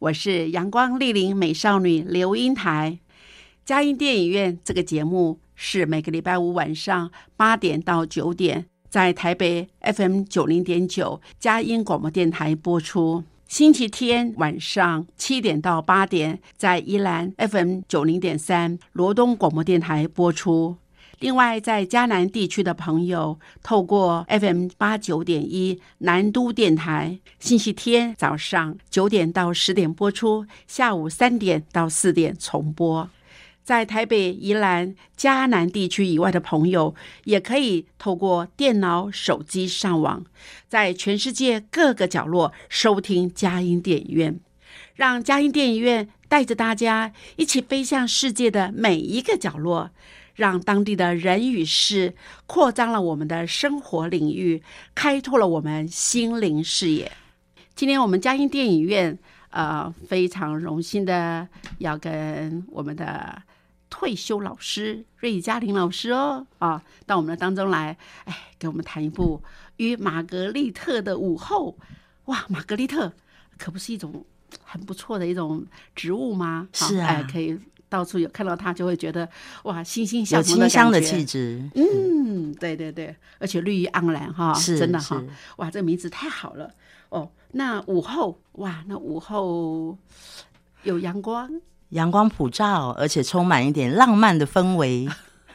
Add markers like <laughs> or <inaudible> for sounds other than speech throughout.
我是阳光丽丽美少女刘英台。佳音电影院这个节目是每个礼拜五晚上八点到九点，在台北 FM 九零点九佳音广播电台播出；星期天晚上七点到八点，在宜兰 FM 九零点三罗东广播电台播出。另外，在嘉南地区的朋友，透过 FM 八九点一南都电台，星期天早上九点到十点播出，下午三点到四点重播。在台北、宜兰、嘉南地区以外的朋友，也可以透过电脑、手机上网，在全世界各个角落收听佳音电影院，让佳音电影院带着大家一起飞向世界的每一个角落。让当地的人与事扩张了我们的生活领域，开拓了我们心灵视野。今天我们嘉音电影院，呃，非常荣幸的要跟我们的退休老师瑞嘉玲老师哦，啊，到我们的当中来，哎，给我们谈一部《与玛格丽特的午后》。哇，玛格丽特可不是一种很不错的一种植物吗？是啊，可以。到处有看到它，就会觉得哇，欣欣向有清香的气质。嗯，对对对，而且绿意盎然哈，是真的哈。哇，这个名字太好了哦。那午后哇，那午后有阳光，阳光普照，而且充满一点浪漫的氛围。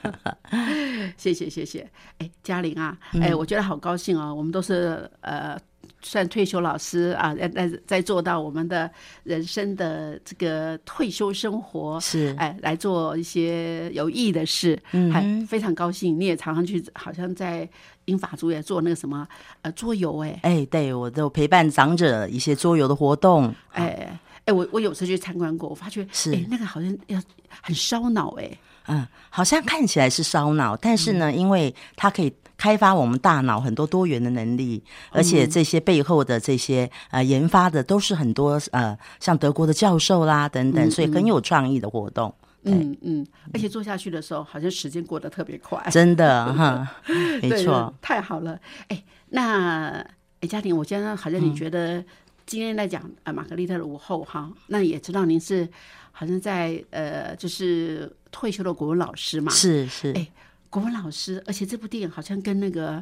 <laughs> 谢谢谢谢。哎，嘉玲啊，哎，我觉得好高兴哦。我们都是呃。算退休老师啊，在在在做到我们的人生的这个退休生活是哎，来做一些有意义的事，嗯还非常高兴。你也常常去，好像在英法族也做那个什么呃桌游哎哎，对我都陪伴长者一些桌游的活动哎哎，我我有时候去参观过，我发觉是哎那个好像要很烧脑哎嗯，好像看起来是烧脑，但是呢，因为它可以。开发我们大脑很多多元的能力，而且这些背后的这些呃研发的都是很多呃像德国的教授啦等等，所以很有创意的活动。嗯嗯，而且做下去的时候，好像时间过得特别快。真的 <laughs> 哈，没错，太好了。哎，那哎，嘉玲，我今天好像你觉得今天来讲啊，玛格丽特的午后哈，那也知道您是好像在呃，就是退休的国文老师嘛？是是，哎。国文老师，而且这部电影好像跟那个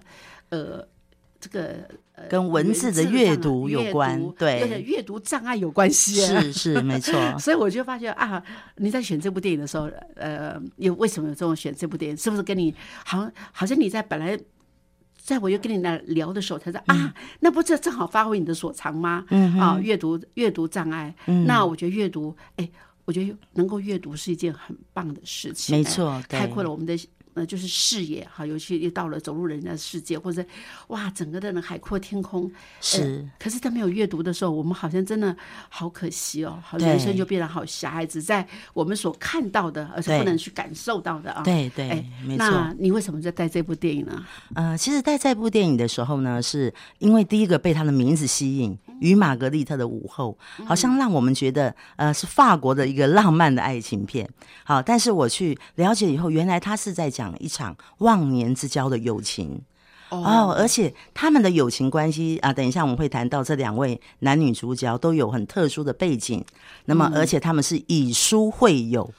呃，这个呃跟文字的阅读有关，对，阅读障碍有关系，是是 <laughs> 没错。所以我就发觉啊，你在选这部电影的时候，呃，有为什么有这种选这部电影？是不是跟你好像好像你在本来在我又跟你那聊的时候，他说啊，那不这正好发挥你的所长吗？嗯啊，阅读阅读障碍，那我觉得阅读，哎，我觉得能够阅读是一件很棒的事情，没错，开阔了我们的。那就是视野哈，尤其又到了走入人家的世界，或者哇，整个的那海阔天空是。可是，在没有阅读的时候，我们好像真的好可惜哦，好人生就变得好狭隘，只在我们所看到的，而是不能去感受到的啊。对对，哎没错。那你为什么在带这部电影呢？呃，其实带这部电影的时候呢，是因为第一个被他的名字吸引，《与玛格丽特的午后》，好像让我们觉得呃是法国的一个浪漫的爱情片。好，但是我去了解以后，原来他是在讲。讲一场忘年之交的友情。哦，而且他们的友情关系啊，等一下我们会谈到这两位男女主角都有很特殊的背景，那么而且他们是以书会友。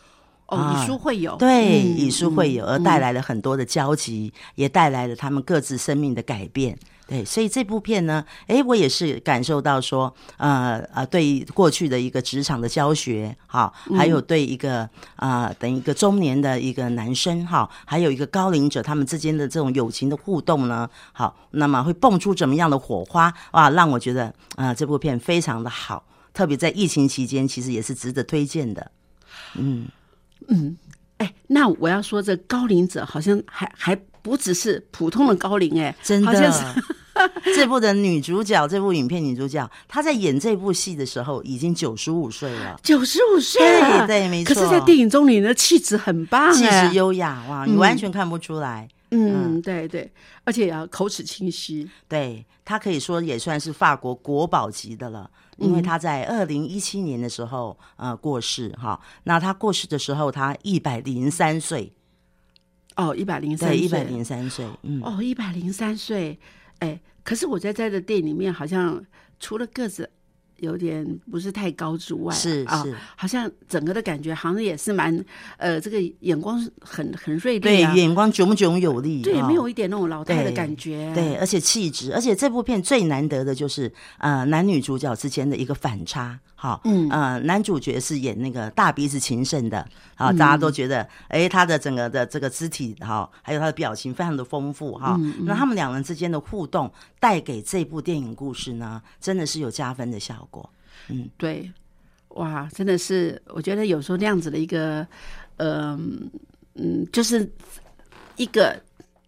哦，以书会友。对，以书会友而带来了很多的交集，也带来了他们各自生命的改变。对，所以这部片呢，哎，我也是感受到说，呃呃，对过去的一个职场的教学，哈，还有对一个啊、等一个中年的一个男生，哈，还有一个高龄者他们之间的这种友情的互动呢，好，那么会蹦出怎么样的火花？哇，让我觉得啊、这部片非常的好，特别在疫情期间，其实也是值得推荐的。哎，那我要说，这高龄者好像还还不只是普通的高龄，哎，真好像是的，<laughs> 这部的女主角，这部影片女主角，她在演这部戏的时候已经九十五岁了，九十五岁了，对对没错。可是，在电影中，你的气质很棒，气哎质优雅哇，你完全看不出来。嗯，对对，而且也要口齿清晰。对她可以说也算是法国国宝级的了，因为他在二零一七年的时候呃过世哈。那他过世的时候，他一百零三岁，哦，一百零三对，岁，一百零三岁，嗯，哦，一百零三岁，哎，可是我在在的电影里面，好像除了个子有点不是太高之外，啊，是是好像整个的感觉好像也是蛮，呃，这个眼光是很很锐利啊，，眼光炯炯有力，对，哈没有一点那种老太的感觉，对，而且气质，而且这部片最难得的就是呃男女主角之间的一个反差，哈，嗯呃男主角是演那个大鼻子情圣的，啊，嗯大家都觉得哎他的整个的这个肢体哈，还有他的表情非常的丰富哈，嗯那他们两人之间的互动带给这部电影故事呢，真的是有加分的效果。对，哇，真的是，我觉得有时候那样子的一个，嗯、嗯，就是一个。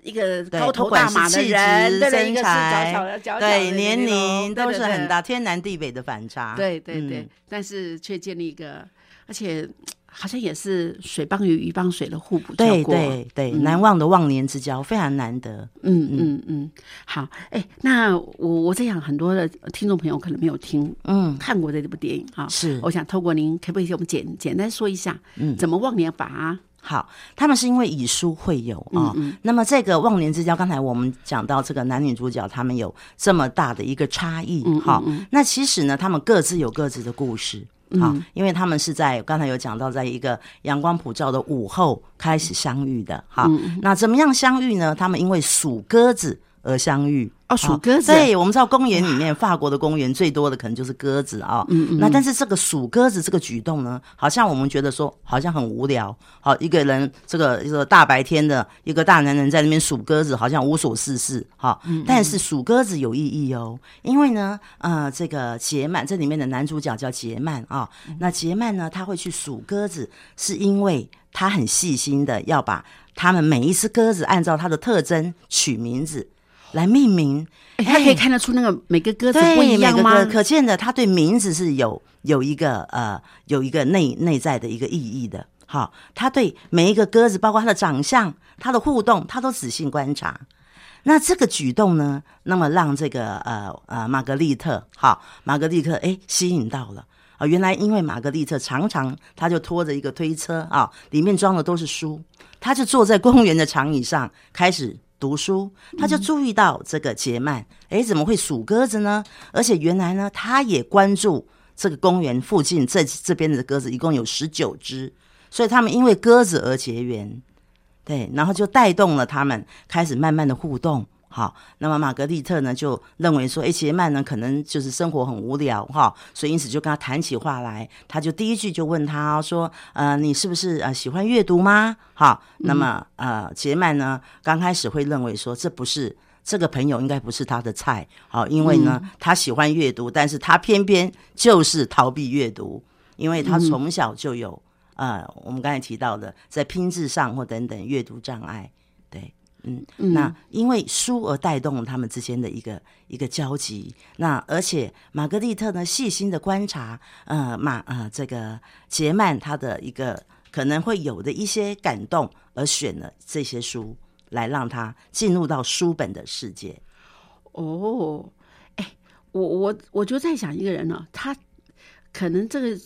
一个对高头大马的人，对对，一个是身材小小的、小小对，年龄都是很大，天南地北的反差。对对对，嗯但是却建立一个，而且好像也是水帮鱼，鱼帮水的互补效对果。对对，嗯。难忘的忘年之交非常难得。嗯嗯。嗯，好，哎，那我我在想，很多的听众朋友可能没有听嗯，看过这部电影啊，是。我想透过您，可不可以给我们简简单说一下，嗯。怎么忘年法啊？好，他们是因为以书会友啊、嗯。那么这个忘年之交，刚才我们讲到这个男女主角他们有这么大的一个差异，嗯好、那其实呢，他们各自有各自的故事。嗯好，因为他们是在刚才有讲到，在一个阳光普照的午后开始相遇的。哈，嗯那怎么样相遇呢？他们因为数鸽子而相遇。哦，数鸽子，对，我们知道公园里面，法国的公园最多的可能就是鸽子啊、嗯嗯那但是这个数鸽子这个举动呢，好像我们觉得说好像很无聊。好，一个人这个一个大白天的一个大男人在那边数鸽子，好像无所事事。好，嗯但是数鸽子有意义哦，因为呢，呃，这个杰曼这里面的男主角叫杰曼啊、嗯那杰曼呢，他会去数鸽子，是因为他很细心的要把他们每一只鸽子按照它的特征取名字。来命名，哎，他可以看得出那个每个鸽子对不一样吗？可见的，他对名字是有有一个呃有一个内内在的一个意义的。好，他对每一个鸽子，包括它的长相、它的互动，他都仔细观察。那这个举动呢，那么让这个呃呃玛格丽特，好，玛格丽特哎吸引到了。啊，原来因为玛格丽特常常他就拖着一个推车啊，里面装的都是书，他就坐在公园的长椅上开始读书，他就注意到这个杰曼，诶，怎么会数鸽子呢？而且原来呢，他也关注这个公园附近这这边的鸽子，一共有十九只，所以他们因为鸽子而结缘，对，然后就带动了他们开始慢慢的互动。好，那么玛格丽特呢就认为说，哎，杰曼呢可能就是生活很无聊哈，所以因此就跟他谈起话来。他就第一句就问他说，呃，你是不是呃喜欢阅读吗？好，那么呃，杰曼呢刚开始会认为说这不是这个朋友应该不是他的菜，好，因为呢他喜欢阅读，但是他偏偏就是逃避阅读，因为他从小就有呃我们刚才提到的在拼字上或等等阅读障碍，对。嗯，那因为书而带动了他们之间的一个一个交集。那而且玛格丽特呢，细心的观察，呃，马呃这个杰曼他的一个可能会有的一些感动，而选了这些书来让他进入到书本的世界。哦，哎，我我我就在想一个人呢、他可能这个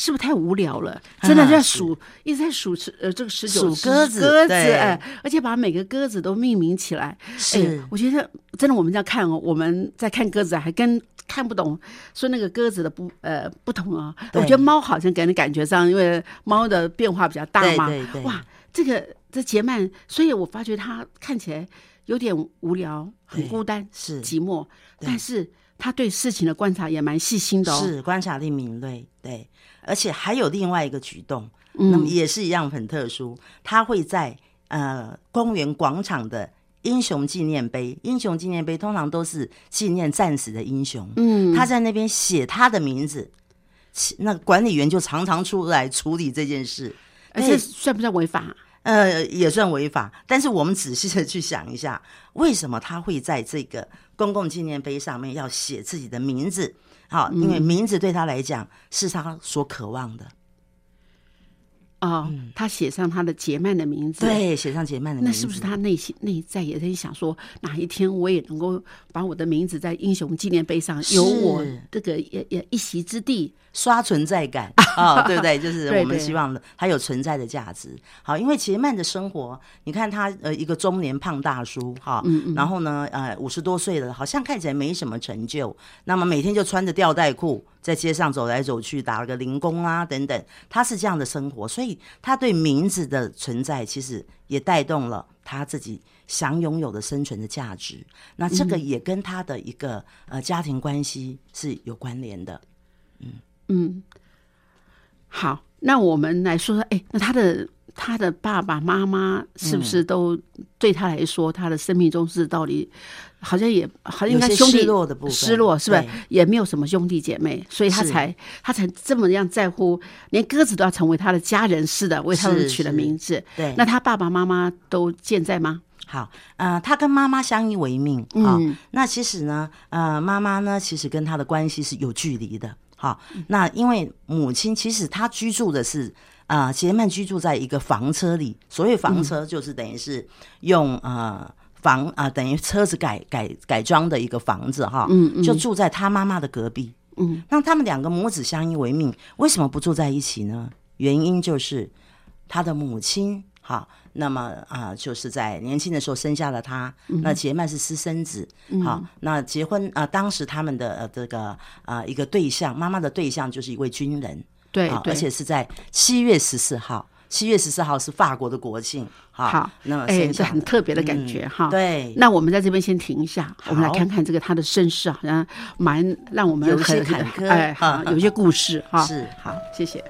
是不是太无聊了？真的在数，一直在数呃这个十九数鸽子鸽子，哎，而且把每个鸽子都命名起来。是。哎，我觉得真的我们这样看哦，我们在看鸽子还跟看不懂说那个鸽子的不呃不同啊。我觉得猫好像给人感觉上，因为猫的变化比较大嘛，对对对。哇，这个这杰曼，所以我发觉他看起来有点无聊，很孤单、是。寂寞，但是他对事情的观察也蛮细心的哦。是观察力敏锐，对，而且还有另外一个举动，那么嗯，也是一样很特殊，他会在呃公园广场的英雄纪念碑，英雄纪念碑通常都是纪念战死的英雄，嗯，他在那边写他的名字，那管理员就常常出来处理这件事，而且算不算违法？呃，也算违法。但是我们仔细的去想一下，为什么他会在这个公共纪念碑上面要写自己的名字？好，因为名字对他来讲是他所渴望的。哦，他写上他的杰曼的名字，，嗯对，写上杰曼的名字，那是不是他内心内在也在想说，哪一天我也能够把我的名字在英雄纪念碑上有我这个也也一席之地？刷存在感 <laughs> 啊、对不对？就是我们希望它有存在的价值。好，因为杰曼的生活，你看他呃一个中年胖大叔哈，嗯然后呢呃五十多岁了，好像看起来没什么成就，那么每天就穿着吊带裤在街上走来走去，打了个零工啊等等，他是这样的生活，所以他对名字的存在其实也带动了他自己想拥有的生存的价值。那这个也跟他的一个呃家庭关系是有关联的。嗯嗯，好，那我们来说说，哎，那他的他的爸爸妈妈是不嗯是都对他来说，他的生命中是到底好像也好像应该兄弟失落的部分失落是不是？也没有什么兄弟姐妹，所以他才他才这么样在乎，连鸽子都要成为他的家人似的，为他们取了名字。对，那他爸爸妈妈都健在吗？好，呃，他跟妈妈相依为命啊、嗯那其实呢，呃，妈妈呢，其实跟他的关系是有距离的。好，那因为母亲其实她居住的是啊、呃杰曼居住在一个房车里，所谓房车就是等于是用呃房啊、等于车子改改改装的一个房子哈，嗯嗯就住在他妈妈的隔壁。嗯，那他们两个母子相依为命，为什么不住在一起呢？原因就是他的母亲，好，那么啊、就是在年轻的时候生下了他。那杰曼是私生子，好，那结婚啊、当时他们的呃这个啊、一个对象，妈妈的对象就是一位军人，啊，对对，而且是在七月十四号。七月十四号是法国的国庆，好，那么哎，这很特别的感觉哈。。对，那我们在这边先停一下，我们来好看看这个他的身世，好像蛮让我们有些很坎坷哎，好，有一些故事哈。是好，谢谢。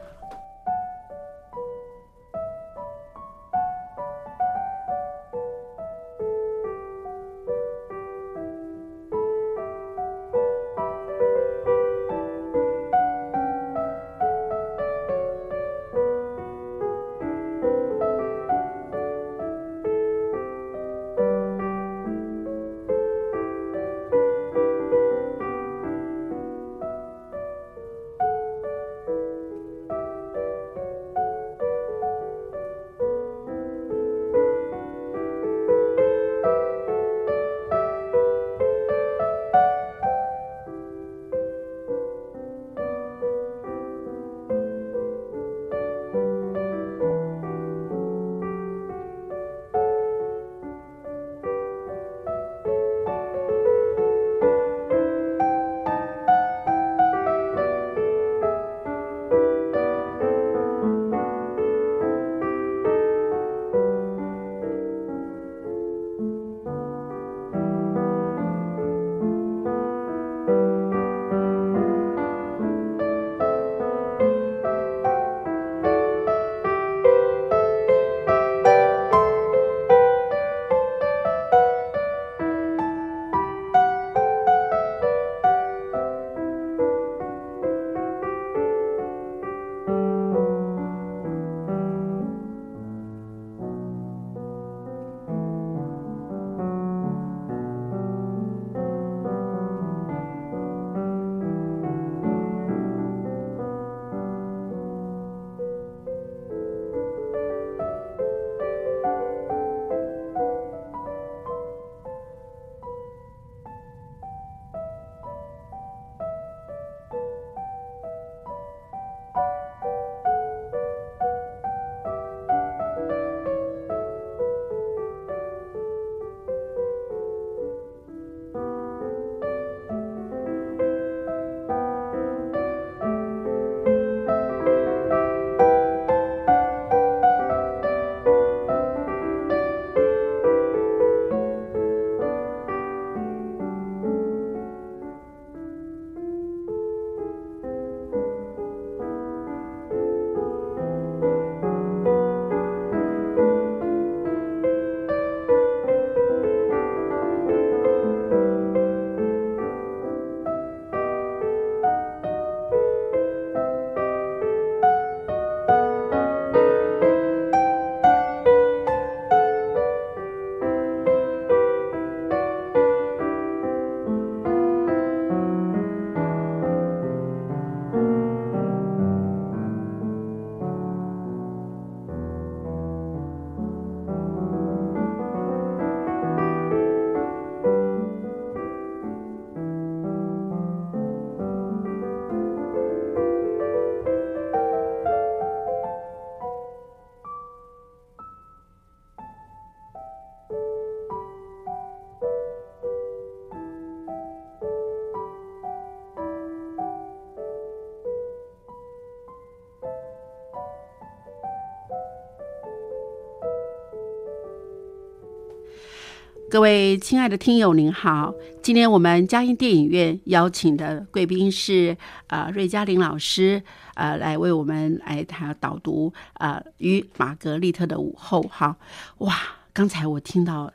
各位亲爱的听友，您好！今天我们嘉音电影院邀请的贵宾是呃瑞嘉玲老师，呃，来为我们来他导读呃与玛格丽特的午后。哈，哇！刚才我听到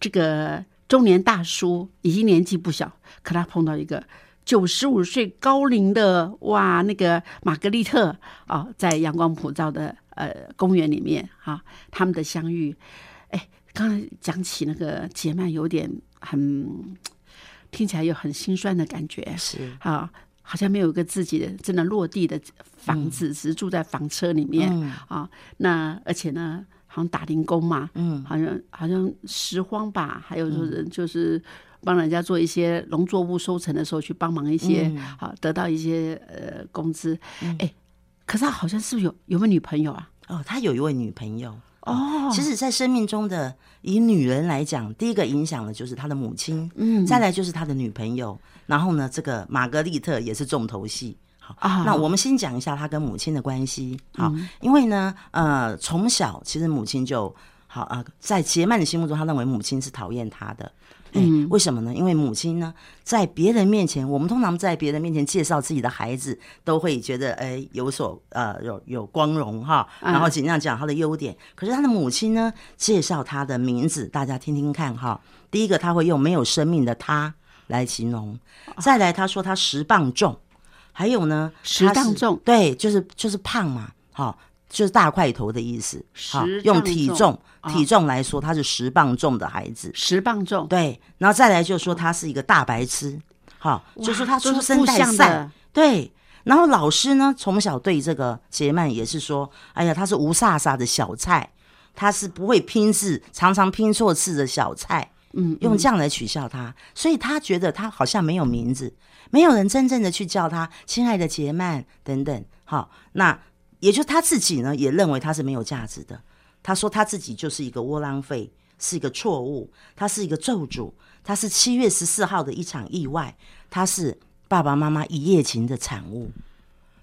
这个中年大叔已经年纪不小，可他碰到一个九十五岁高龄的哇，那个玛格丽特啊，在阳光普照的呃公园里面啊，他们的相遇。刚才讲起那个结曼，有点很听起来有很心酸的感觉，是啊，好像没有一个自己的真的落地的房子，只是住在房车里面啊。那而且呢，好像打零工嘛，嗯，好像好像拾荒吧，还有就是就是帮人家做一些农作物收成的时候去帮忙一些，好得到一些呃工资。哎，可是他好像是有有没有女朋友啊？哦，他有一位女朋友。哦，其实，在生命中的以女人来讲，第一个影响的就是他的母亲，嗯，再来就是他的女朋友，然后呢，这个玛格丽特也是重头戏。好，那我们先讲一下他跟母亲的关系。好，因为呢，呃，从小其实母亲就好啊，在杰曼的心目中，他认为母亲是讨厌他的。嗯，为什么呢？因为母亲呢，在别人面前，我们通常在别人面前介绍自己的孩子，都会觉得哎有所呃有有光荣哈，然后尽量讲他的优点。可是他的母亲呢，介绍他的名字，大家听听看哈。第一个他会用没有生命的他来形容，再来他说他十磅重，还有呢十磅重，对，就是就是胖嘛，好。就是大块头的意思，好用体重体重来说，他是十磅重的孩子，十磅重，对，然后再来就说他是一个大白痴，好，就说他出生带赛，对，然后老师呢从小对这个杰曼也是说，哎呀，他是无飒飒的小菜，他是不会拼字，常常拼错字的小菜，嗯，用。这样来取笑他，所以他觉得他好像没有名字，没有人真正的去叫他亲爱的杰曼等等，好，那。也就他自己呢，也认为他是没有价值的。他说他自己就是一个窝囊废，是一个错误，他是一个咒诅，他是七月十四号的一场意外，他是爸爸妈妈一夜情的产物。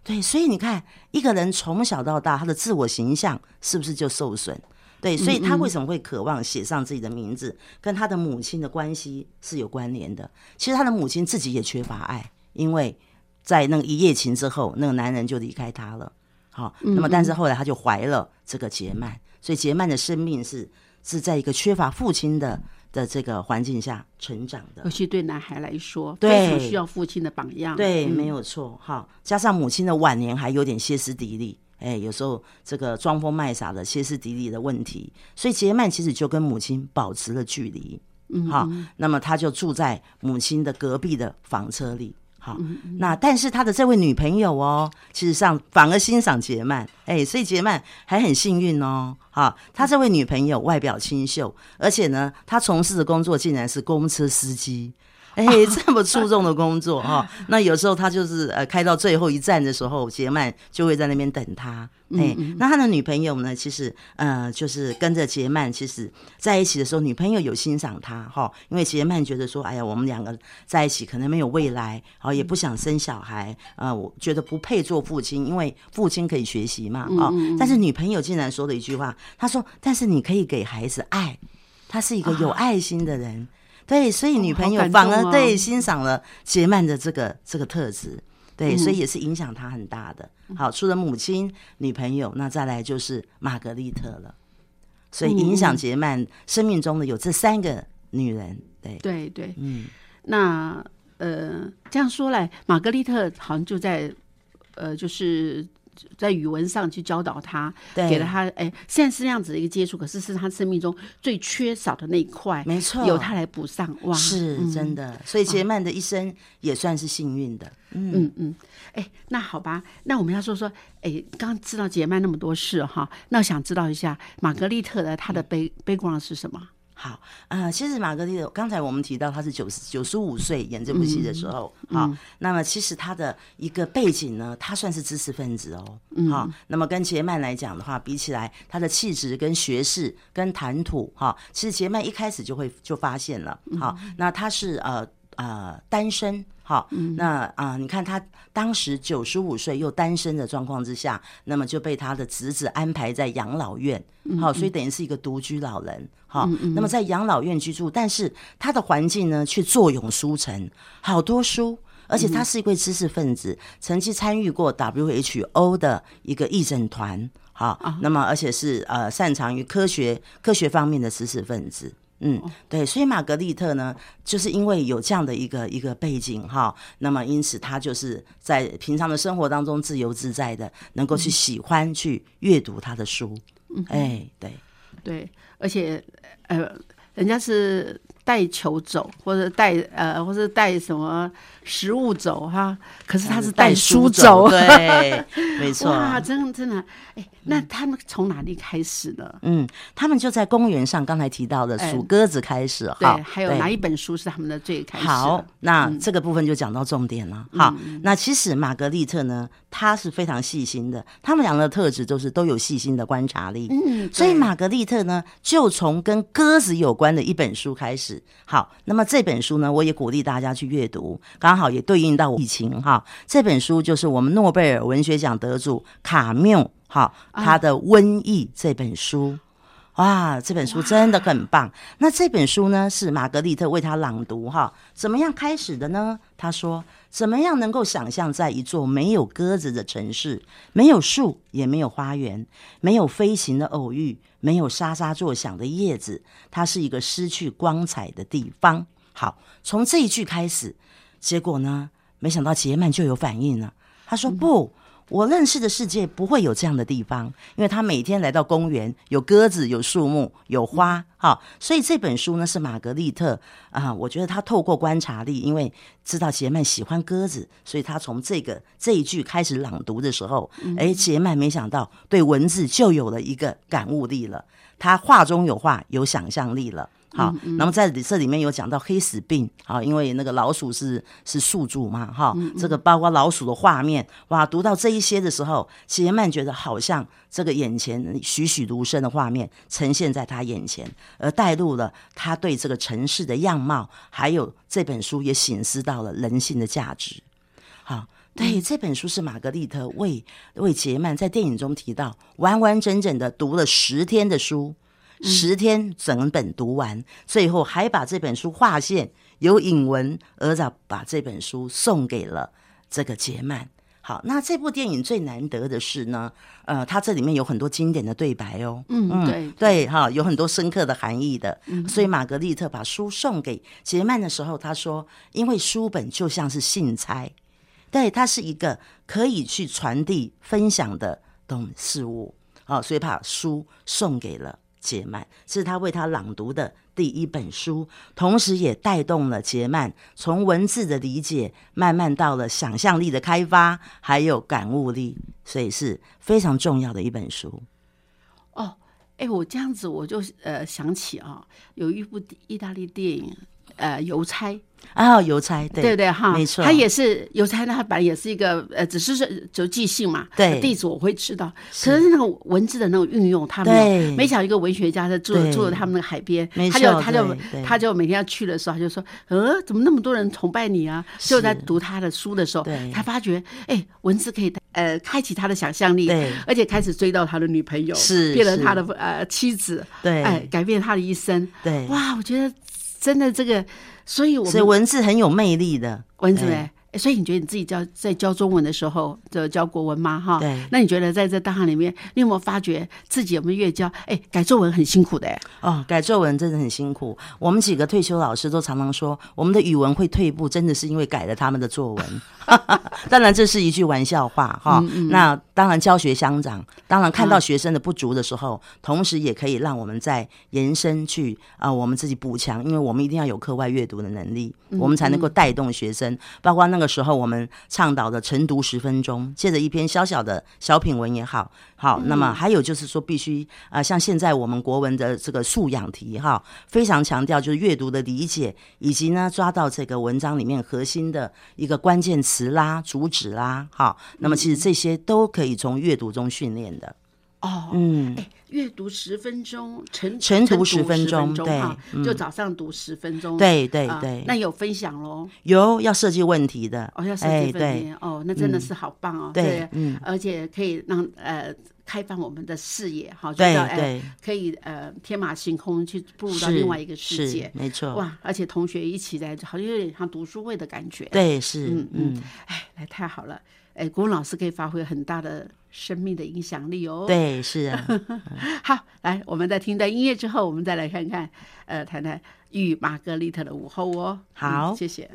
对，所以你看，一个人从小到大，他的自我形象是不是就受损？对，所以他为什么会渴望写上自己的名字，跟他的母亲的关系是有关联的。其实他的母亲自己也缺乏爱，因为在那个一夜情之后，那个男人就离开他了。好，那么但是后来他就怀了这个杰曼，所以杰曼的生命是是在一个缺乏父亲的的这个环境下成长的。尤其对男孩来说，非常需要父亲的榜样。对，没有错。哈，加上母亲的晚年还有点歇斯底里，哎，有时候这个装疯卖傻的歇斯底里的问题，所以杰曼其实就跟母亲保持了距离。嗯，好，那么他就住在母亲的隔壁的房车里。好，那但是他的这位女朋友哦，其实上反而欣赏杰曼，哎，所以杰曼还很幸运哦。好，他这位女朋友外表清秀，而且呢，他从事的工作竟然是公车司机。<laughs> 哎，这么出众的工作哈，那有时候他就是呃，开到最后一站的时候，杰曼就会在那边等他。哎，那他的女朋友呢，其实呃，就是跟着杰曼，其实在一起的时候，女朋友有欣赏他哈，因为杰曼觉得说，哎呀，我们两个在一起可能没有未来，好也不想生小孩，呃，我觉得不配做父亲，因为父亲可以学习嘛，啊，但是女朋友竟然说了一句话，她说，但是你可以给孩子爱，他是一个有爱心的人。对，所以女朋友反而对欣赏了杰曼的这个这个特质，对，所以也是影响他很大的。好，除了母亲、女朋友，那再来就是玛格丽特了。所以影响杰曼生命中的有这三个女人。对，对，对，嗯。那呃，这样说来，玛格丽特好像就在呃，就是。在语文上去教导他，给了他，哎，虽然是那样子的一个接触，可是是他生命中最缺少的那一块，没错，由他来补上，哇，是真的。所以杰曼的一生也算是幸运的，嗯嗯。哎，那好吧，那我们要说说，哎，刚知道杰曼那么多事哈，那我想知道一下玛格丽特的她的悲悲观是什么？好，呃，其实玛格丽特刚才我们提到她是九十九十五岁演这部戏的时候，好，那么其实她的一个背景呢，她算是知识分子哦，好，那么跟杰曼来讲的话，比起来，她的气质跟学识跟谈吐，哈，其实杰曼一开始就会就发现了，好，那她是呃呃单身。好，那啊、你看他当时九十五岁又单身的状况之下，那么就被他的侄子安排在养老院，好，所以等于是一个独居老人。好，那么在养老院居住，但是他的环境呢却坐拥书城，好多书。而且他是一位知识分子，曾经参与过 WHO 的一个义诊团，好，那么而且是呃擅长于科学科学方面的知识分子。嗯，对，所以玛格丽特呢，就是因为有这样的一个一个背景哈，那么因此她就是在平常的生活当中自由自在的，能够去喜欢去阅读她的书。哎，对，对，而且呃，人家是带球走，或者带呃，或者带什么食物走哈，可是他是带书走，对，<laughs> 没错。哇，真的真的，哎，那他们从哪里开始呢？嗯，他们就在公园上，刚才提到的哎数鸽子开始哈对，，还有哪一本书是他们的最开始？好，那嗯这个部分就讲到重点了。好，那其实玛格丽特呢，她是非常细心的，他们两个的特质都是都有细心的观察力。嗯，所以玛格丽特呢，就从跟鸽子有关的一本书开始。好，那么这本书呢，我也鼓励大家去阅读，刚好也对应到疫情哈。这本书就是我们诺贝尔文学奖得主卡缪哈他的《瘟疫》这本书。哇，这本书真的很棒。那这本书呢，是玛格丽特为他朗读哈。怎么样开始的呢？他说：“怎么样能够想象在一座没有鸽子的城市，没有树，也没有花园，没有飞行的偶遇，没有沙沙作响的叶子，它是一个失去光彩的地方。”好，从这一句开始，结果呢，没想到杰曼就有反应了。他说：“不。”我认识的世界不会有这样的地方，因为他每天来到公园，有鸽子，有树木，有花，好，所以这本书呢是玛格丽特啊、我觉得他透过观察力，因为知道杰曼喜欢鸽子，所以他从这个这一句开始朗读的时候，哎，杰曼没想到对文字就有了一个感悟力了，他话中有话，有想象力了。好，那么在这里面有讲到黑死病，好，因为那个老鼠是是宿主嘛，哈，这个包括老鼠的画面，哇，读到这一些的时候，杰曼觉得好像这个眼前栩栩如生的画面呈现在他眼前，而带入了他对这个城市的样貌，还有这本书也醒思到了人性的价值。好，对，这本书是玛格丽特为为杰曼在电影中提到，完完整整的读了十天的书。十天整本读完，最后还把这本书划线有引文，而早把这本书送给了这个杰曼。好，那这部电影最难得的是呢，呃，它这里面有很多经典的对白哦，嗯，对，对哈，有很多深刻的含义的。所以玛格丽特把书送给杰曼的时候，他说，因为书本就像是信差，对，它是一个可以去传递、分享的东事物。好，所以把书送给了杰曼，是他为他朗读的第一本书，同时也带动了杰曼从文字的理解，慢慢到了想象力的开发，还有感悟力，所以是非常重要的一本书。哦，哎，我这样子我就呃想起啊，有一部意大利电影，呃，邮差，啊，邮差，对对不对哈？没错。他也是邮差，他本来也是一个呃，只是是就寄信嘛，对。地址我会知道，可是那个文字的那种运用，他没对。有。没想到一个文学家在住对。住在他们那个海边，他就他就他就每天要去的时候，他就说，呃，怎么那么多人崇拜你啊？就在读他的书的时候，他发觉，哎，文字可以呃开启他的想象力，对。而且开始追到他的女朋友，是是变成他的呃妻子，对。哎，改变他的一生。对，哇，我觉得真的这个，所以所以文字很有魅力的。文字哎，哎所以你觉得你自己教在教中文的时候，就教国文吗？哈，对那你觉得在这大行里面，你有没有发觉自己有没有越教？哎，改作文很辛苦的哎。哦，改作文真的很辛苦。我们几个退休老师都常常说，我们的语文会退步，真的是因为改了他们的作文。<laughs> 当然，这是一句玩笑话哈。那当然，教学相长，当然看到学生的不足的时候，同时也可以让我们再延伸去啊、我们自己补强，因为我们一定要有课外阅读的能力，我们才能够带动学生。包括那个时候我们倡导的晨读十分钟，借着一篇小小的小品文也好，好，那么还有就是说，必须啊、像现在我们国文的这个素养题哈，非常强调就是阅读的理解，以及呢抓到这个文章里面核心的一个关键词啦、主旨啦，好，那么其实这些都可以从阅读中训练的。哦，嗯，哎，阅读十分钟，晨晨读十分钟对就早上读十分钟，对对啊对，那有分享喽。有要设计问题的，哦，要设哎计分对题哦，那真的是好棒哦。对，嗯，而且可以让呃开放我们的视野，哈，就对对，可以呃天马行空去步入到另外一个世界。没错，哇！而且同学一起来，好像有点像读书会的感觉。，对是嗯嗯嗯，哎，来太好了！哎，国文老师可以发挥很大的生命的影响力哦。，对是啊，<laughs> 好，来，我们在听段音乐之后，我们再来看看，呃，谈谈与玛格丽特的午后哦。好嗯谢谢。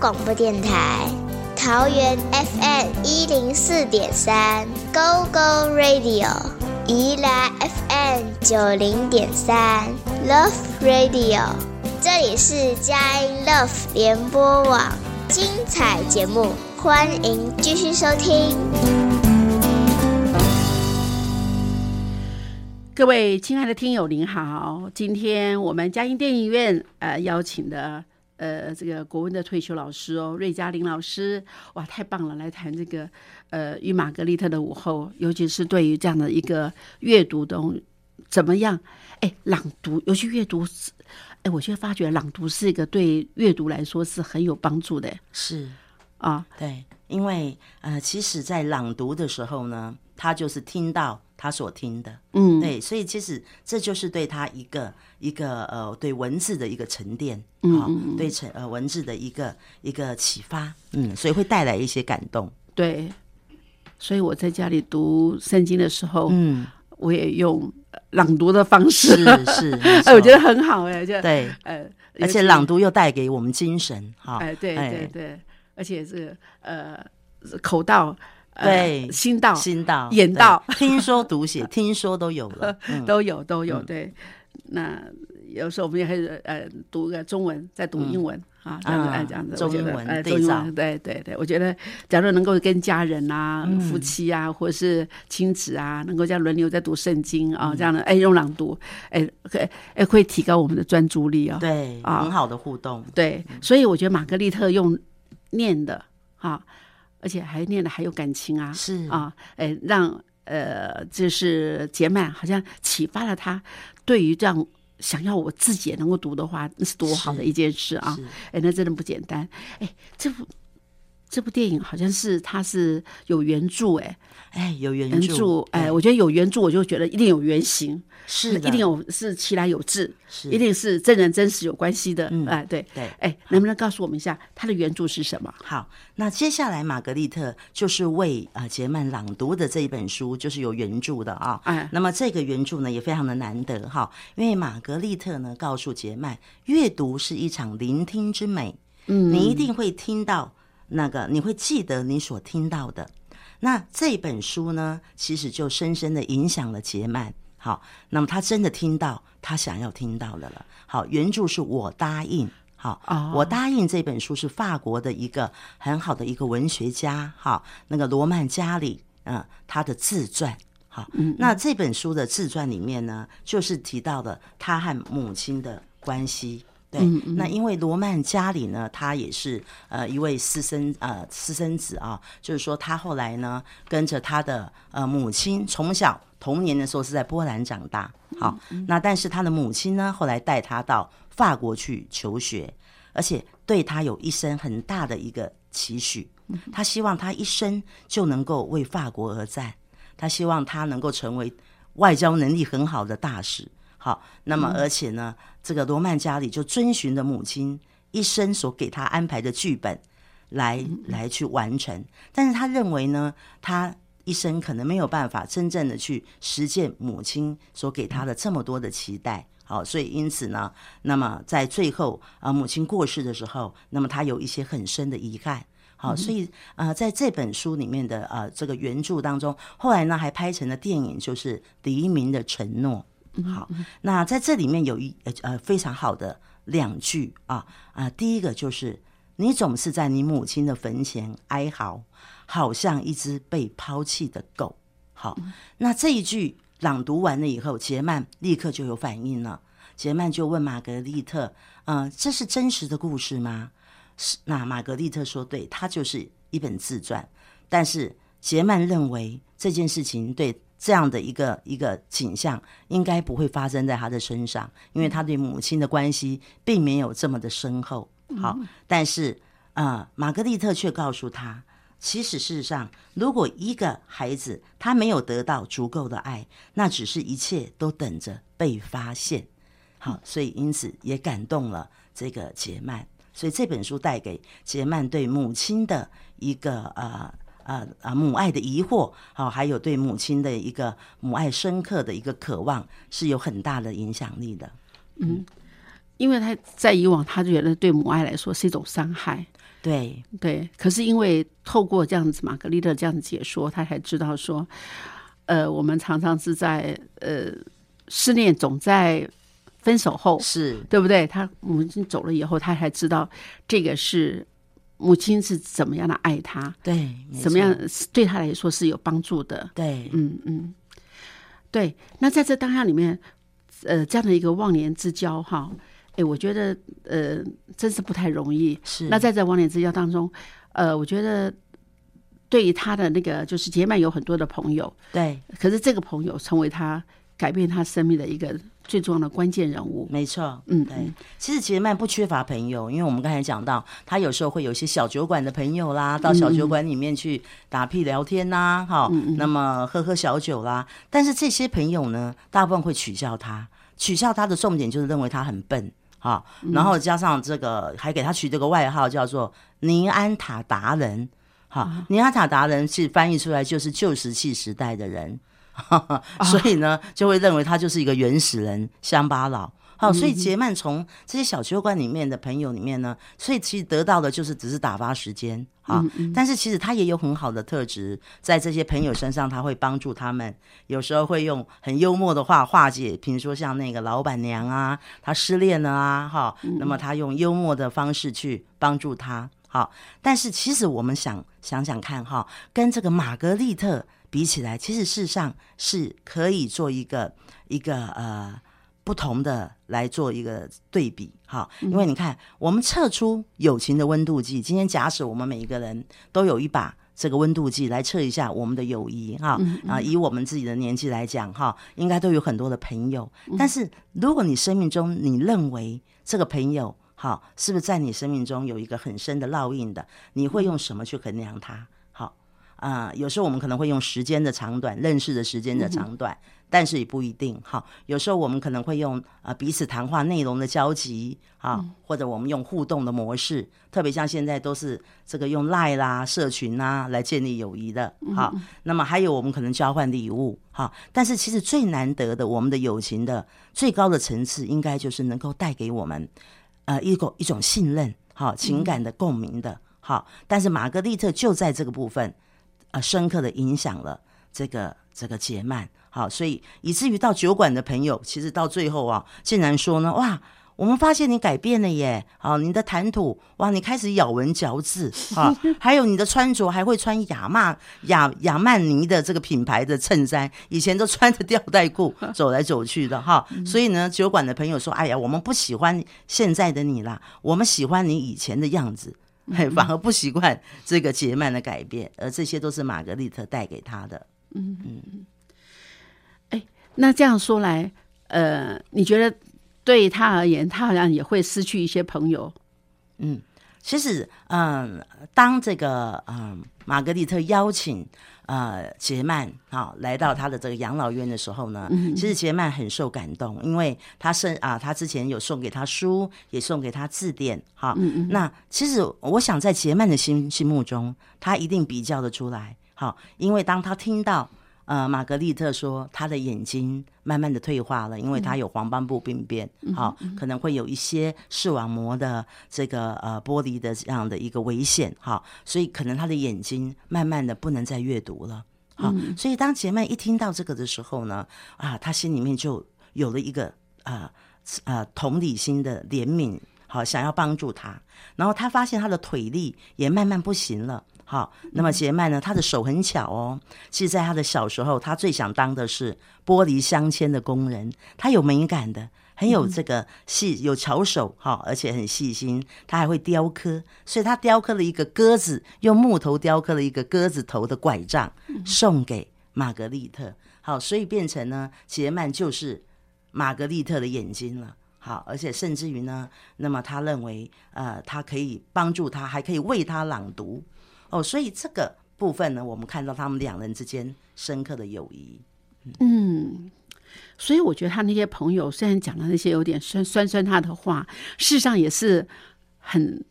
广播电台，桃园 FM 一零四点三，Go Go Radio，宜兰 FM 九零点三，Love Radio，这里是佳音 Love 联播网，精彩节目，欢迎继续收听。各位亲爱的听友，您好！今天我们嘉音电影院呃邀请的呃这个国文的退休老师哦，瑞嘉玲老师，哇，太棒了！来谈这个呃与玛格丽特的午后，尤其是对于这样的一个阅读的怎么样？哎，朗读，尤其阅读，哎，我却发觉朗读是一个对阅读来说是很有帮助的是啊。对，因为呃，其实，在朗读的时候呢，他就是听到。他所听的，嗯，对，所以其实这就是对他一个一个呃，对文字的一个沉淀，嗯，对沉呃文字的一个一个启发，嗯，所以会带来一些感动。对，所以我在家里读圣经的时候，嗯，我也用朗读的方式，是是，<laughs> 哎，我觉得很好，哎，就对，呃，而且朗读又带给我们精神，哈，哎，对对对，而且是呃口道。对，心道、心道、眼道，<laughs> 听说读写，听说都有了，<laughs> 都有都有。对，那有时候我们也会呃读个中文，再读英文啊，这样子哎，这样子，中英文对照。对对对，我觉得假如能够跟家人啊、夫妻啊，或者是亲子啊，能够这样轮流在读圣经啊，这样的哎用朗读，哎可哎会提高我们的专注力啊。对，很好的互动。对，所以我觉得玛格丽特用念的啊。而且还念的还有感情啊，是啊，哎，让呃，就是杰曼好像启发了他，对于这样想要我自己也能够读的话，那是多好的一件事啊！哎，那真的不简单。哎，这部这部电影好像是它是有原著，哎。哎，有原著，哎，我觉得有原著，我就觉得一定有原型，是一定有是其来有志，是。一定是真人真实有关系的，嗯哎，对。对，哎，能不能告诉我们一下它的原著是什么？好，那接下来玛格丽特就是为啊杰曼朗读的这一本书，就是有原著的啊，哎，那么这个原著呢也非常的难得哈，因为玛格丽特呢告诉杰曼，阅读是一场聆听之美，嗯，你一定会听到那个，你会记得你所听到的。那这本书呢，其实就深深的影响了杰曼。好，那么他真的听到他想要听到的了。好，原著是我答应。好，我答应这本书是法国的一个很好的一个文学家。好，那个罗曼加里，嗯，他的自传。好，那这本书的自传里面呢，就是提到了他和母亲的关系。对，那因为罗曼家里呢，他也是呃一位私生呃私生子啊，就是说他后来呢跟着他的呃母亲，从小童年的时候是在波兰长大，好，那但是他的母亲呢后来带他到法国去求学，而且对他有一生很大的一个期许，他希望他一生就能够为法国而战，他希望他能够成为外交能力很好的大使。好，那么而且呢，这个罗曼家里就遵循着母亲一生所给他安排的剧本来来去完成，但是他认为呢，他一生可能没有办法真正的去实践母亲所给他的这么多的期待。好，所以因此呢，那么在最后啊，母亲过世的时候，那么他有一些很深的遗憾。好，所以啊，在这本书里面的呃这个原著当中，后来呢还拍成了电影，就是《黎明的承诺》。好，那在这里面有一呃呃非常好的两句啊啊，第一个就是你总是在你母亲的坟前哀嚎，好像一只被抛弃的狗。好，那这一句朗读完了以后，杰曼立刻就有反应了。杰曼就问玛格丽特：“嗯，这是真实的故事吗？”是。那玛格丽特说：“对，它就是一本自传。”但是杰曼认为这件事情对。这样的一个一个景象，应该不会发生在他的身上，因为他对母亲的关系并没有这么的深厚。好，但是啊，玛格丽特却告诉他，其实事实上，如果一个孩子他没有得到足够的爱，那只是一切都等着被发现。好，所以因此也感动了这个杰曼，所以这本书带给杰曼对母亲的一个呃。啊啊！母爱的疑惑，好，还有对母亲的一个母爱深刻的一个渴望，是有很大的影响力的。嗯，因为他在以往他觉得对母爱来说是一种伤害，对，对。可是因为透过这样子玛格丽特这样子解说，他才知道说，呃，我们常常是在呃思念总在分手后，是，对不对？他母亲走了以后，他才知道这个是母亲是怎么样的爱他，对，怎么样？对他来说是有帮助的。对，嗯嗯，对。那在这当下里面，呃，这样的一个忘年之交哈，哎，我觉得呃，真是不太容易。是。那在这忘年之交当中，呃，我觉得对于他的那个就是杰曼有很多的朋友，对，可是这个朋友成为他改变他生命的一个最重要的关键人物。没错，嗯对。其实杰曼不缺乏朋友，因为我们刚才讲到，他有时候会有一些小酒馆的朋友啦，到小酒馆里面去打屁聊天呐，哈、那么喝喝小酒啦。但是这些朋友呢，大部分会取笑他，取笑他的重点就是认为他很笨。哈，然后加上这个，还给他取这个外号叫做“尼安塔达人”。好，尼安塔达人是翻译出来就是旧石器时代的人。<laughs> 所以呢，就会认为他就是一个原始人乡巴佬。好，所以杰曼从这些小酒馆里面的朋友里面呢，所以其实得到的就是只是打发时间啊。但是其实他也有很好的特质，在这些朋友身上，他会帮助他们。有时候会用很幽默的话化解，比如说像那个老板娘啊，她失恋了啊，哈，那么他用幽默的方式去帮助她。好，但是其实我们想想想看哈，跟这个玛格丽特。比起来，其实事实上是可以做一个一个呃不同的来做一个对比哈，因为你看，我们测出友情的温度计，今天假使我们每一个人都有一把这个温度计来测一下我们的友谊哈。啊，以我们自己的年纪来讲哈，应该都有很多的朋友，但是如果你生命中你认为这个朋友好，是不是在你生命中有一个很深的烙印的，你会用什么去衡量它？啊、有时候我们可能会用时间的长短，认识的时间的长短，但是也不一定哈。有时候我们可能会用呃彼此谈话内容的交集啊，或者我们用互动的模式，特别像现在都是这个用赖啦、社群啦来建立友谊的哈。那么还有我们可能交换礼物哈，但是其实最难得的，我们的友情的最高的层次，应该就是能够带给我们呃一个一种信任，好情感的共鸣的。好，但是玛格丽特就在这个部分。呃，深刻的影响了这个这个杰曼，好，所以以至于到酒馆的朋友，其实到最后啊，竟然说呢，哇，我们发现你改变了耶，好，你的谈吐，哇，你开始咬文嚼字，啊，<laughs> 还有你的穿着还会穿亚曼亚亚曼尼的这个品牌的衬衫，以前都穿着吊带裤 <laughs> 走来走去的哈，所以呢，酒馆的朋友说，哎呀，我们不喜欢现在的你啦，我们喜欢你以前的样子。嘿，反而不习惯这个杰曼的改变，而这些都是玛格丽特带给他的。嗯嗯，哎那这样说来，呃，你觉得对他而言，他好像也会失去一些朋友。其实，嗯，当这个嗯玛格丽特邀请呃杰曼啊来到他的这个养老院的时候呢，其实杰曼很受感动，因为他是啊，他之前有送给他书，也送给他字典，哈，那其实我想在杰曼的心心目中，他一定比较的出来，好，因为当他听到。呃，玛格丽特说，她的眼睛慢慢的退化了，因为她有黄斑部病变，好、可能会有一些视网膜的这个呃玻璃的这样的一个危险，好、所以可能她的眼睛慢慢的不能再阅读了，好、所以当杰曼一听到这个的时候呢，啊，他心里面就有了一个啊呃同理心的怜悯，好，想要帮助他，然后他发现他的腿力也慢慢不行了。好，那么杰曼呢？他的手很巧哦。其实，在他的小时候，他最想当的是玻璃镶嵌的工人。他有美感的，很有这个细，有巧手哈，而且很细心。他还会雕刻，所以他雕刻了一个鸽子，用木头雕刻了一个鸽子头的拐杖，送给玛格丽特。好，所以变成呢，杰曼就是玛格丽特的眼睛了。好，而且甚至于呢，那么他认为，呃，他可以帮助他，还可以为他朗读。哦，所以这个部分呢，我们看到他们两人之间深刻的友谊。嗯，所以我觉得他那些朋友虽然讲的那些有点酸酸酸他的话，事实上也是很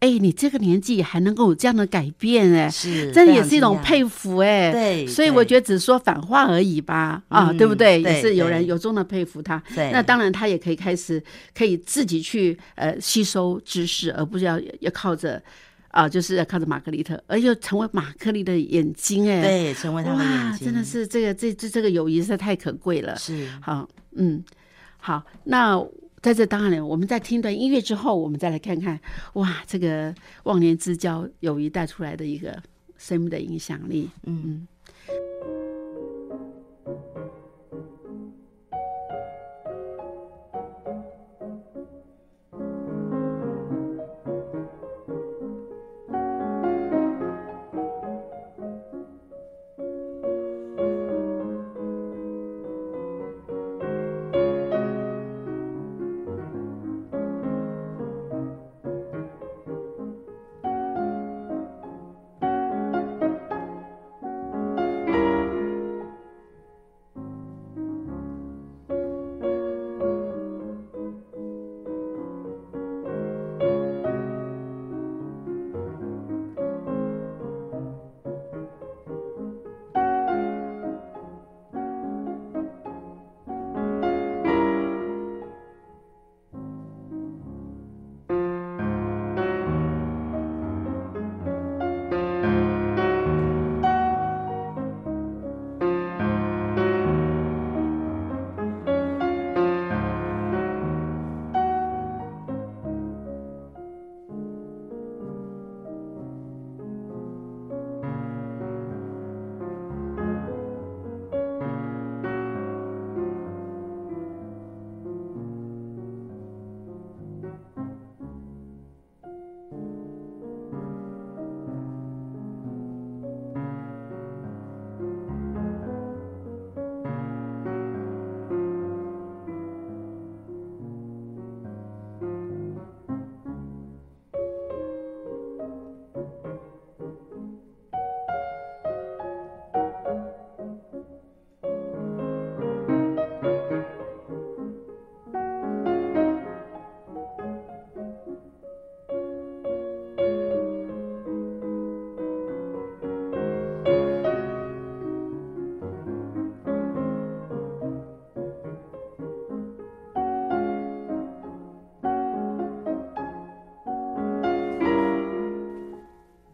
哎，你这个年纪还能够有这样的改变，哎，是，这也是一种。佩服，哎，对所以我觉得只是说反话而已吧，啊，嗯对不对？也是有人由衷的佩服他。那当然他也可以开始可以自己去呃吸收知识，而不是要要靠着啊、就是要靠着玛格丽特，而又成为玛格丽的眼睛，哎，对，成为他的眼哇，睛，真的是这个这这这个友谊实在太可贵了。是好，嗯，好，那在这当然了，我们在听一段音乐之后，我们再来看看，哇，这个忘年之交友谊带出来的一个生命的影响力。嗯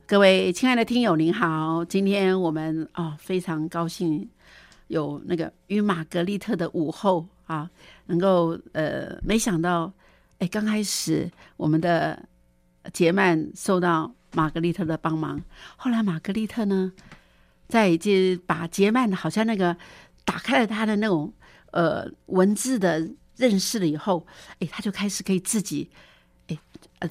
各位亲爱的听友，您好，今天我们啊、非常高兴有那个与玛格丽特的午后啊，能够呃，没想到哎，刚开始我们的杰曼受到玛格丽特的帮忙，后来玛格丽特呢，在就把杰曼好像那个打开了他的那种呃文字的认识了以后，哎，他就开始可以自己。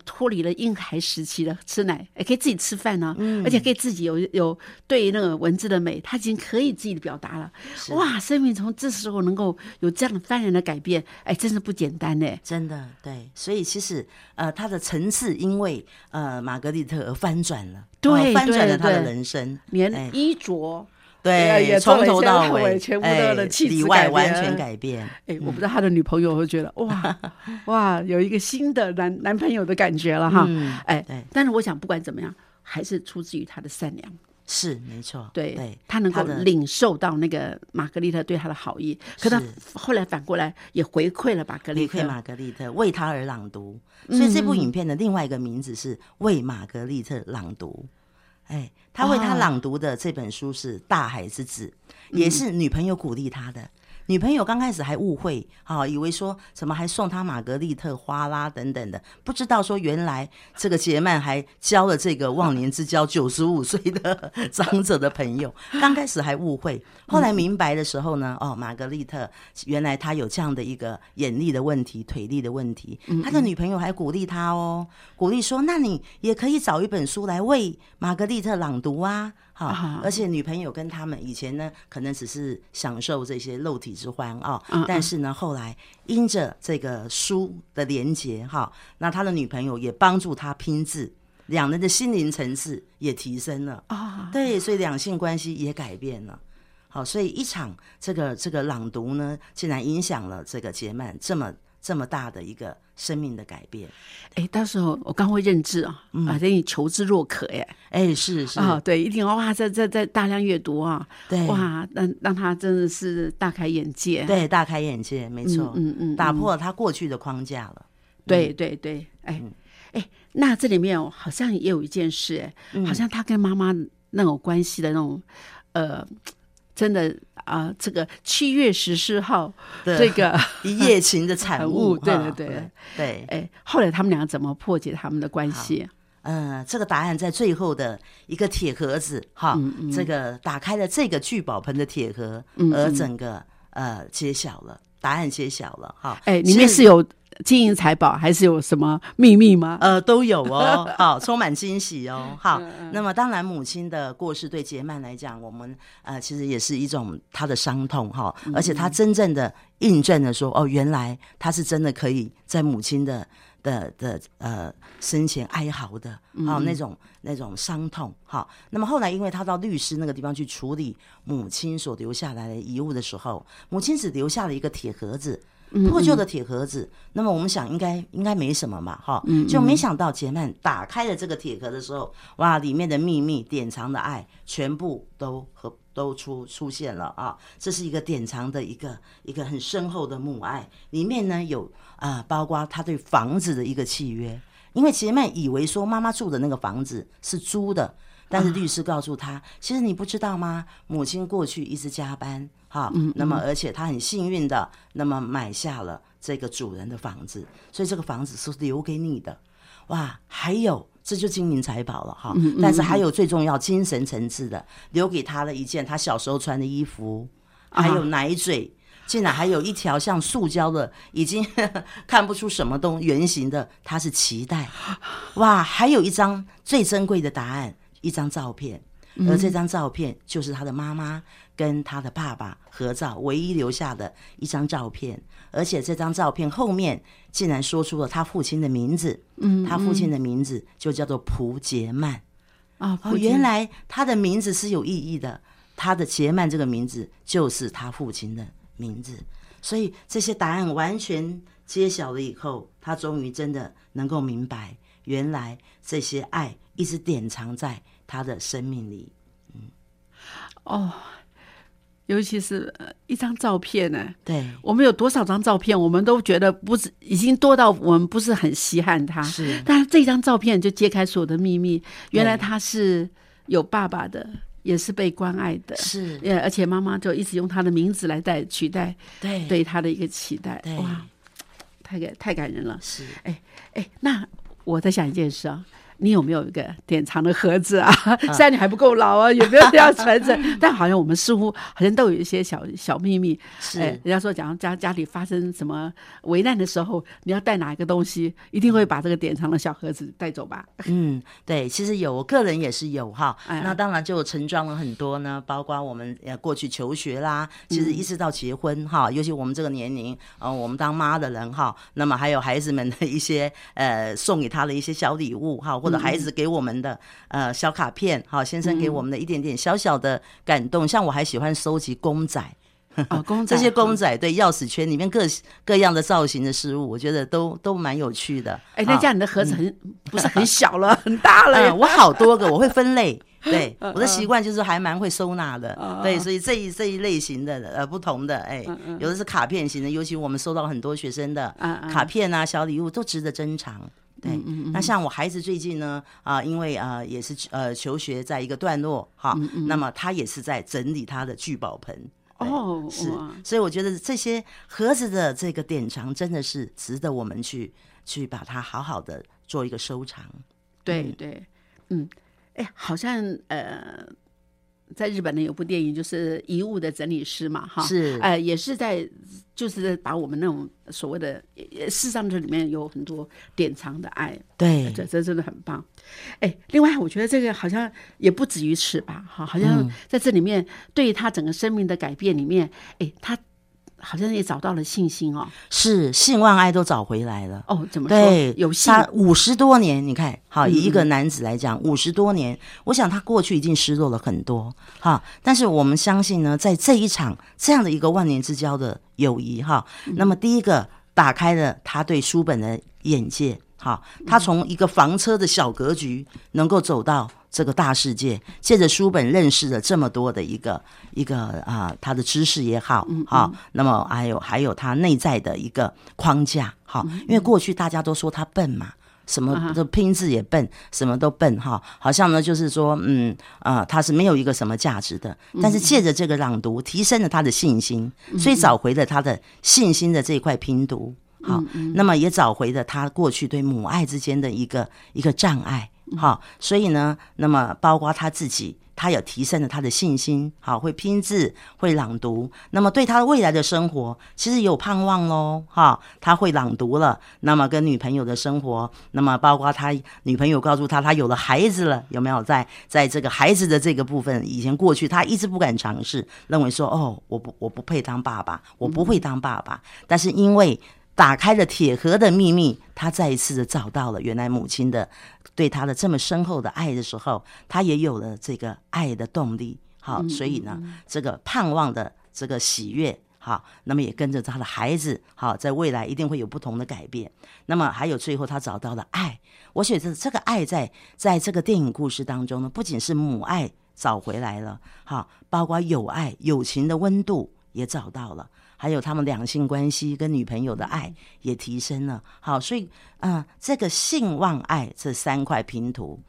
脱离了婴孩时期的吃奶，也可以自己吃饭呢、而且可以自己有有对那个文字的美，他已经可以自己的表达了。哇，生命从这时候能够有这样的翻然的改变，哎，真是不简单呢。真的对，所以其实呃，他的层次因为呃玛格丽特而翻转了，对哦翻转了他的人生，哎连衣着，也对，也做从头到到尾尾全部的气质改变完全改变，哎，我不知道他的女朋友会觉得哇 <laughs> 哇，有一个新的男男朋友的感觉了哈。嗯哎对，但是我想不管怎么样，还是出自于他的善良。是没错，对，对，他能够的领受到那个玛格丽特对他的好意，可他是后来反过来也回馈了玛格丽特。回馈玛格丽特为他而朗读，所以这部影片的另外一个名字是为玛格丽特朗读。哎，他为他哦朗读的这本书是《大海之子》，也是女朋友鼓励他的。女朋友刚开始还误会，哈、以为说怎么还送他玛格丽特花啦等等的，不知道说原来这个杰曼还交了这个忘年之交 <laughs> 九十五岁的长者的朋友。刚开始还误会，后来明白的时候呢，哦，玛格丽特原来他有这样的一个眼力的问题、腿力的问题，他的女朋友还鼓励他哦，鼓励说，那你也可以找一本书来为玛格丽特朗读啊。好啊，而且女朋友跟他们以前呢，可能只是享受这些肉体之欢啊、嗯嗯。但是呢，后来因着这个书的连结哈，那他的女朋友也帮助他拼字，两人的心灵层次也提升了。啊，对，所以两性关系也改变了。好，所以一场这个这个朗读呢，竟然影响了这个杰曼这么这么大的一个生命的改变。哎，到时候我刚会认字啊，啊，等你求知若渴哎，哎，是是。啊，对，一定哇，在在在大量阅读啊，对。哇，让让他真的是大开眼界，对，大开眼界，没错，嗯嗯嗯打破了他过去的框架了。对对对，哎嗯。哎，那这里面好像也有一件事，哎，嗯。好像他跟妈妈那种关系的那种，呃，真的啊，这个七月十四号对这个 <laughs> 一夜情的产 <laughs> 产物，物对对对。对，哎，后来他们俩怎么破解他们的关系？嗯，这个答案在最后的一个铁盒子，哈，嗯这个打开了这个聚宝盆的铁盒，嗯而整个呃揭晓了，答案揭晓了，哈，哎，里面是有金银财宝，还是有什么秘密吗？呃，都有哦，<laughs> 好，充满惊喜哦，好。嗯那么当然，母亲的过世对杰曼来讲，我们呃其实也是一种他的伤痛哈，嗯而且他真正的印证了说，哦，原来他是真的可以在母亲的的的呃生前哀嚎的，好、那种那种伤痛哈。那么后来，因为他到律师那个地方去处理母亲所留下来的遗物的时候，母亲只留下了一个铁盒子。破旧的铁盒子，那么我们想应该应该没什么嘛，哈，就没想到杰曼打开了这个铁盒的时候，哇，里面的秘密、典藏的爱，全部都和都出出现了啊！这是一个典藏的一个一个很深厚的母爱，里面呢有啊、包括他对房子的一个契约，因为杰曼以为说妈妈住的那个房子是租的。但是律师告诉他，其实你不知道吗？母亲过去一直加班，哈，那么而且她很幸运的，那么买下了这个主人的房子，所以这个房子是留给你的。哇，还有这就金银财宝了哈。但是还有最重要精神层次的，留给他了一件他小时候穿的衣服，还有奶嘴。竟然还有一条像塑胶的，已经 <laughs> 看不出什么东圆形的，它是脐带。哇，还有一张最珍贵的答案，一张照片，而这张照片就是他的妈妈跟他的爸爸合照唯一留下的一张照片，而且这张照片后面竟然说出了他父亲的名字，嗯，他父亲的名字就叫做蒲杰曼。啊，哦，原来他的名字是有意义的，他的杰曼这个名字就是他父亲的名字，所以这些答案完全揭晓了以后，他终于真的能够明白，原来这些爱一直典藏在他的生命里。嗯哦，尤其是呃一张照片呢。对，我们有多少张照片，我们都觉得不是已经多到我们不是很稀罕它。是但是这张照片就揭开所有的秘密，原来他是有爸爸的，也是被关爱的。是，呃，而且妈妈就一直用他的名字来代取代对，对他的一个期待。对哇，太感太感人了。是。哎，那我在想一件事啊，你有没有一个典藏的盒子啊？虽然你还不够老啊，<laughs> 有没有这样传承？<laughs> 但好像我们似乎好像都有一些小小秘密。是哎，人家说，假如家家里发生什么危难的时候，你要带哪一个东西，一定会把这个典藏的小盒子带走吧？嗯，对，其实有，我个人也是有哈。哎那当然就盛装了很多呢，包括我们呃过去求学啦，其嗯实一直到结婚哈，尤其我们这个年龄，呃，我们当妈的人哈，那么还有孩子们的一些呃送给他的一些小礼物哈，或者孩子给我们的呃小卡片好，先生给我们的一点点小小的感动，像我还喜欢收集公仔。哦，<laughs> 公仔这些公仔对钥匙圈里面各各样的造型的事物，我觉得都都蛮有趣的。哎，那啊这样你的盒子很不是很小了，很大了。<laughs> 嗯，我好多个，我会分类。<laughs> 对，我的习惯就是还蛮会收纳的。嗯对，所以这一这一类型的呃不同的，哎，有的是卡片型的，尤其我们收到很多学生的卡片啊、小礼物都值得珍藏。对，那像我孩子最近呢，啊、因为啊、也是呃求学在一个段落哈，那么他也是在整理他的聚宝盆。哦是哇，所以我觉得这些盒子的这个典藏真的是值得我们去去把它好好的做一个收藏。对对，嗯，哎，好像呃，在日本呢有部电影就是《遗物的整理师》嘛，哈，是。呃，也是在就是把我们那种所谓的，呃事实上这里面有很多典藏的爱，对，这这真的很棒。哎，另外我觉得这个好像也不止于此吧，哈，好像嗯。在这里面对他整个生命的改变里面，哎，他好像也找到了信心哦。是性望爱都找回来了。哦，怎么说？对，有信他五十多年，你看，好，嗯以一个男子来讲，五十多年，我想他过去已经失落了很多，哈。但是我们相信呢，在这一场这样的一个万年之交的友谊，哈，嗯那么第一个。打开了他对书本的眼界。哈，他从一个房车的小格局，能够走到这个大世界，借着书本认识了这么多的一个一个啊，他的知识也好，好，那么还有还有他内在的一个框架，好，因为过去大家都说他笨嘛。什么的拼字也笨，什么都笨哈，好像呢就是说，嗯啊，他是没有一个什么价值的。但是借着这个朗读，提升了他的信心，所以找回了他的信心的这一块拼读。好，那么也找回了他过去对母爱之间的一个一个障碍。好，所以呢，那么包括他自己。他有提升了他的信心，好会拼字，会朗读，那么对他未来的生活其实有盼望喽，哈，他会朗读了，那么跟女朋友的生活，那么包括他女朋友告诉他他有了孩子了，有没有在在这个孩子的这个部分，以前过去他一直不敢尝试，认为说哦，我不我不配当爸爸，我不会当爸爸，但是因为。打开了铁盒的秘密，他再一次的找到了原来母亲的对他的这么深厚的爱的时候，他也有了这个爱的动力。好，所以呢，这个盼望的这个喜悦，好，那么也跟着他的孩子，好，在未来一定会有不同的改变。那么还有最后他找到了爱，我觉得这个爱在在这个电影故事当中呢，不仅是母爱找回来了，好，包括友爱、友情的温度也找到了。还有他们两性关系跟女朋友的爱也提升了，好，所以啊，这个性、望、爱这三块拼图，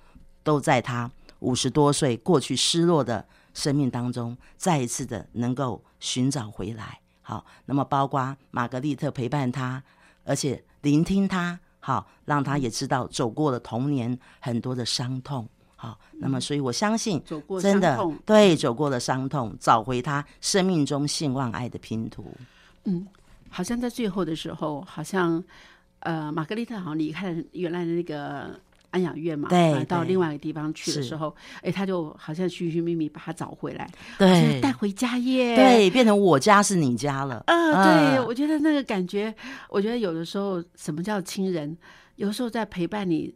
都在他五十多岁过去失落的生命当中，再一次的能够寻找回来。好，那么包括玛格丽特陪伴他，而且聆听他，好，让他也知道走过了童年很多的伤痛。好，那么所以我相信，真的对走过了伤痛，找回他生命中性望爱的拼图。嗯，好像在最后的时候，好像呃，玛格丽特好像离开了原来的那个安养院嘛，对，到另外一个地方去的时候，哎，他就好像寻寻觅觅把他找回来，对，带回家耶，对，变成我家是你家了。嗯，对，我觉得那个感觉，我觉得有的时候什么叫亲人？有时候在陪伴你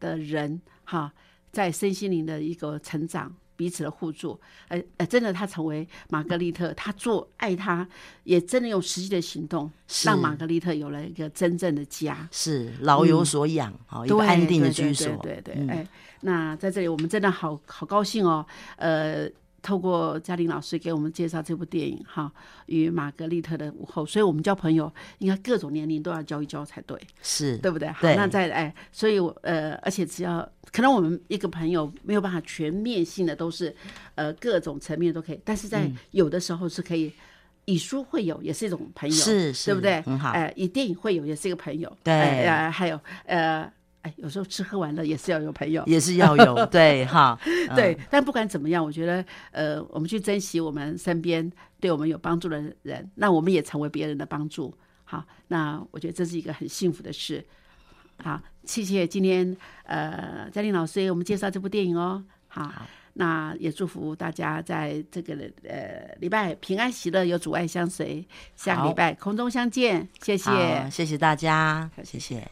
的人，哈。在身心灵的一个成长，彼此的互助，呃呃，真的，他成为玛格丽特，他做爱他，也真的用实际的行动，让玛格丽特有了一个真正的家，是老有所养，好一个安定的居所，对对，哎，那在这里我们真的好好高兴哦，呃。透过嘉玲老师给我们介绍这部电影哈，与玛格丽特的午后，所以我们交朋友应该各种年龄都要交一交才对，是对不对？好，那在哎，所以我呃，而且只要可能我们一个朋友没有办法全面性的都是呃各种层面都可以，但是在有的时候是可以以书会友也是一种朋友，是，对不对？很好，哎，以电影会友也是一个朋友，对，呃，还有呃。哎，有时候吃喝玩乐也是要有朋友，<laughs> 也是要有 <laughs> 对哈，对。但不管怎么样，我觉得呃，我们去珍惜我们身边对我们有帮助的人，那我们也成为别人的帮助。好，那我觉得这是一个很幸福的事。好，谢谢今天呃嘉玲老师给我们介绍这部电影哦。好，那也祝福大家在这个呃礼拜平安喜乐，有阻碍相随。下个礼拜空中相见，谢谢，谢谢大家，谢谢。